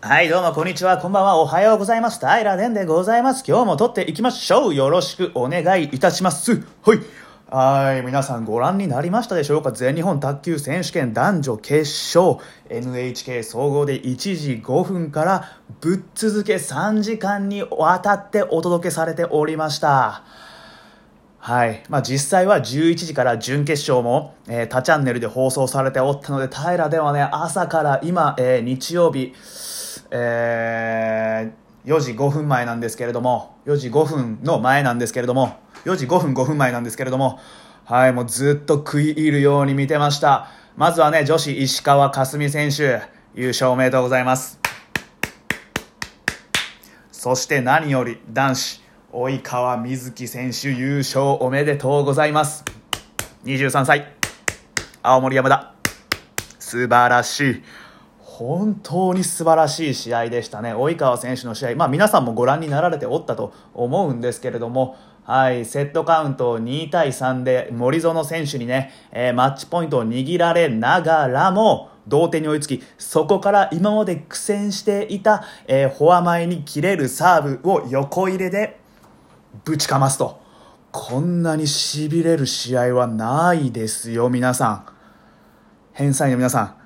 はい、どうも、こんにちは、こんばんは、おはようございます。平蓮でございます。今日も撮っていきましょう。よろしくお願いいたします。はい。はい、皆さんご覧になりましたでしょうか？全日本卓球選手権男女決勝 NHK 総合で1時5分からぶっ続け3時間にわたってお届けされておりました。はい。まあ、実際は11時から準決勝も、えー他チャンネルで放送されておったので、平ではね、朝から今、えー日曜日、えー4時5分前なんですけれども、4時5分の前なんですけれども、4時5分5分前なんですけれども、はい、もうずっと食い入るように見てました。まずはね、女子石川佳純選手、優勝おめでとうございます。そして何より男子、及川瑞希選手優勝おめでとうございます。23歳、青森山田、素晴らしい。本当に素晴らしい試合でしたね。及川選手の試合、まあ皆さんもご覧になられておったと思うんですけれども、はい、セットカウント2対3で森園選手にね、えーマッチポイントを握られながらも、同点に追いつき、そこから今まで苦戦していた、えーフォア前に切れるサーブを横入れでぶちかますと。こんなに痺れる試合はないですよ、皆さん。返済の皆さん。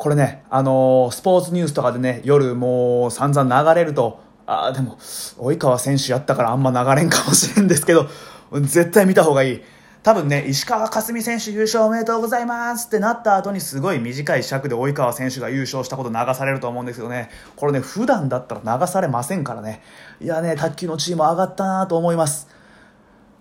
これね、あのースポーツニュースとかでね、夜もう散々流れると、ああ、でも、及川選手やったからあんま流れんかもしれんですけど、絶対見た方がいい。多分ね、石川佳純選手優勝おめでとうございますってなった後にすごい短い尺で及川選手が優勝したこと流されると思うんですけどね、これね、普段だったら流されませんからね。いやね、卓球のチーム上がったなと思います。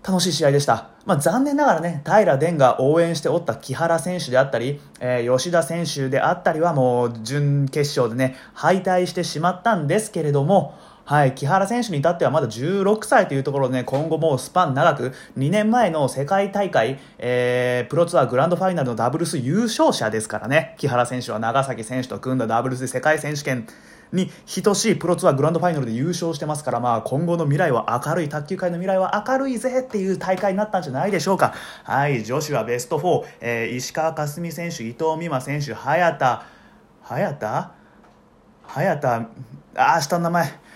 楽しい試合でした。まあ、残念ながらね、平殿が応援しておった木原選手であったり、えー吉田選手であったりはもう準決勝でね、敗退してしまったんですけれども、はい、木原選手に至ってはまだ16歳というところでね、今後もうスパン長く、2年前の世界大会、えープロツアーグランドファイナルのダブルス優勝者ですからね、木原選手は長崎選手と組んだダブルスで世界選手権に等しいプロツアーグランドファイナルで優勝してますから、まあ、今後の未来は明るい、卓球界の未来は明るいぜっていう大会になったんじゃないでしょうか。はい、女子はベスト4、えー石川佳純選手、伊藤美誠選手、早田、早田？早田、あ、下の名前、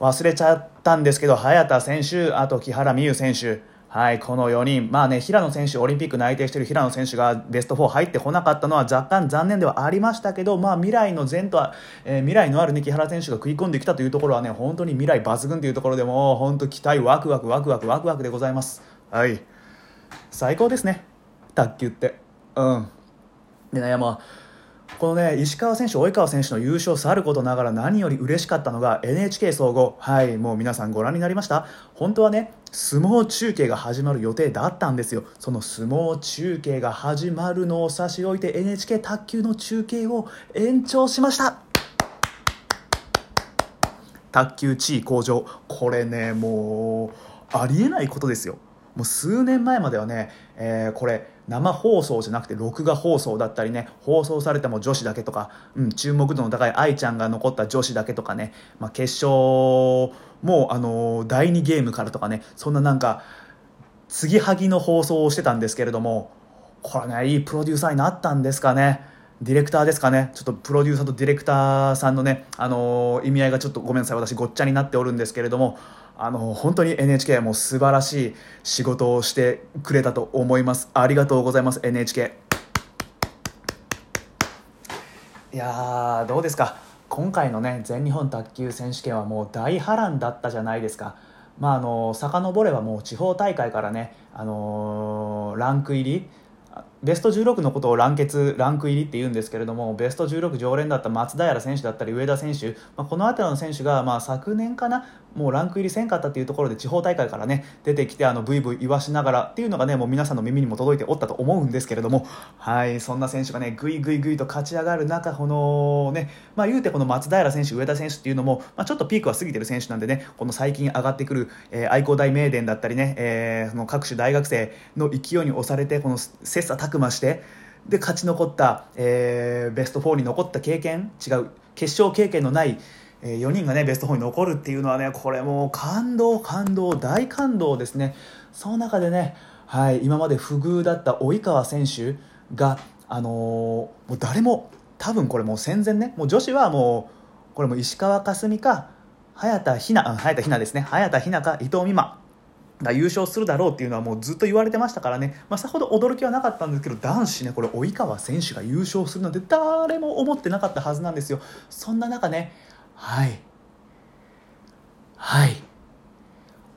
忘れちゃったんですけど、早田選手、あと木原美悠選手、はい、この4人、まあね、平野選手、オリンピック内定している平野選手がベスト4入ってこなかったのは若干残念ではありましたけど、まあ未来の前とは、えー未来のあるね、木原選手が食い込んできたというところはね、本当に未来抜群というところでも、本当期待ワクワクワクワクワクワクでございます。はい。最高ですね、卓球って。うん。でね、まあ、このね、石川選手、及川選手の優勝さることながら何より嬉しかったのが NHK 総合。はい、もう皆さんご覧になりました？本当はね、相撲中継が始まる予定だったんですよ。その相撲中継が始まるのを差し置いて NHK 卓球の中継を延長しました卓球地位向上これねもうありえないことですよもう数年前まではね、えーこれ生放送じゃなくて録画放送だったりね放送されても女子だけとか、うん、注目度の高い愛ちゃんが残った女子だけとかね、まあ、決勝もあの第2ゲームからとかねそんななんか継ぎはぎの放送をしてたんですけれどもこれねいいプロデューサーになったんですかね。ディレクターですかね。ちょっとプロデューサーとディレクターさんのね、あのー意味合いがちょっとごめんなさい。私ごっちゃになっておるんですけれどもあの本当に NHK はもう素晴らしい仕事をしてくれたと思います。ありがとうございます NHK いやーどうですか？今回のね全日本卓球選手権はもう大波乱だったじゃないですか。まああの遡ればもう地方大会からね、あのーランク入りベスト16のことをランランク入りって言うんですけれどもベスト16常連だった松平選手だったり上田選手、まあ、この辺りの選手が、まあ、昨年かなもうランク入りせんかったっていうところで地方大会からね出てきてあのブイブイ言わしながらっていうのがねもう皆さんの耳にも届いておったと思うんですけれども。はいそんな選手がねぐいぐいぐいと勝ち上がる中このねまあ言うてこの松平選手上田選手っていうのも、まあ、ちょっとピークは過ぎてる選手なんでねこの最近上がってくる、えー愛工大名電だったりね、えーその各種大学生の勢いに押されてこの切磋琢磨してで勝ち残った、えーベスト4に残った経験違う決勝経験のない、え4人がねベスト4に残るっていうのはねこれもう感動感動大感動ですね。その中でね、はい、今まで不遇だった及川選手が、あのーもう誰も多分これもう戦前ねもう女子はもうこれも石川佳純か早田ひな早田ひなですね。早田ひなか伊藤美誠が優勝するだろうっていうのはもうずっと言われてましたからね、まあ、さほど驚きはなかったんですけど男子ねこれ及川選手が優勝するなんて誰も思ってなかったはずなんですよ。そんな中ねはい。はい。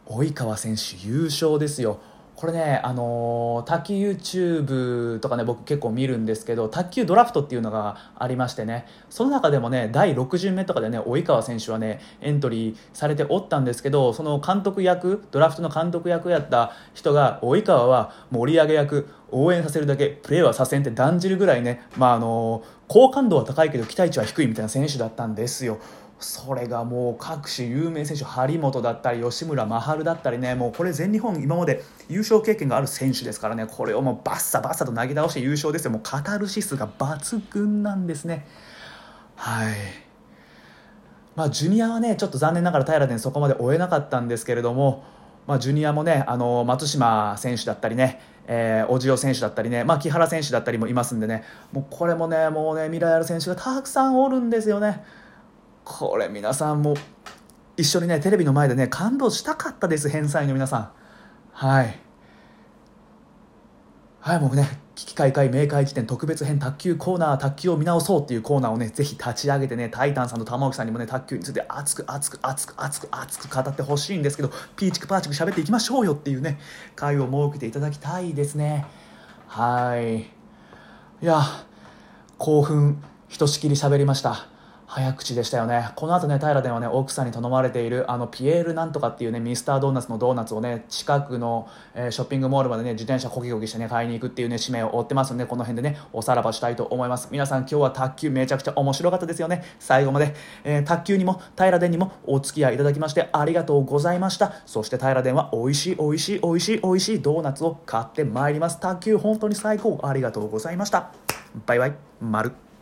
及川選手優勝ですよ。これね、あのー、卓球 YouTube とかね僕結構見るんですけど卓球ドラフトっていうのがありましてねその中でもね第6巡目とかでね及川選手はねエントリーされておったんですけどその監督役ドラフトの監督役やった人が及川は盛り上げ役応援させるだけプレーはさせんって断じるぐらいね、まああのー、好感度は高いけど期待値は低いみたいな選手だったんですよ。それがもう各種有名選手張本だったり吉村真晴だったりねもうこれ全日本今まで優勝経験がある選手ですからねこれをもうバッサバッサと投げ倒して優勝ですよ。もうカタルシスが抜群なんですね。はい。まあジュニアはねちょっと残念ながら平でそこまで追えなかったんですけれどもまあ、ジュニアもねあの松島選手だったりね、えー、小塩選手だったりね、まあ、木原選手だったりもいますんでねもうこれもねもうね未来ある選手がたくさんおるんですよね。これ皆さんも一緒にねテレビの前でね感動したかったです返済の皆さん。はい。はいもうね危機開会明快辞典特別編卓球コーナー卓球を見直そうっていうコーナーをねぜひ立ち上げてねタイタンさんと玉置さんにもね卓球について熱く熱く熱く熱く熱く語ってほしいんですけどピーチクパーチク喋っていきましょうよっていうね会を設けていただきたいですね。はい。いや興奮ひとしきり喋りました。早口でしたよね。この後ね平ではね奥さんに頼まれているあのピエールなんとかっていうねミスタードーナツのドーナツをね近くの、えー、ショッピングモールまでね自転車こぎこぎしてね買いに行くっていうね使命を負ってますんでこの辺でねおさらばしたいと思います。皆さん今日は卓球めちゃくちゃ面白かったですよね。最後まで、えー、卓球にも平殿にもお付き合いいただきましてありがとうございました。そして平殿は美味しい美味しい美味しい美味しいドーナツを買ってまいります。卓球本当に最高。ありがとうございました。バイバイ。丸。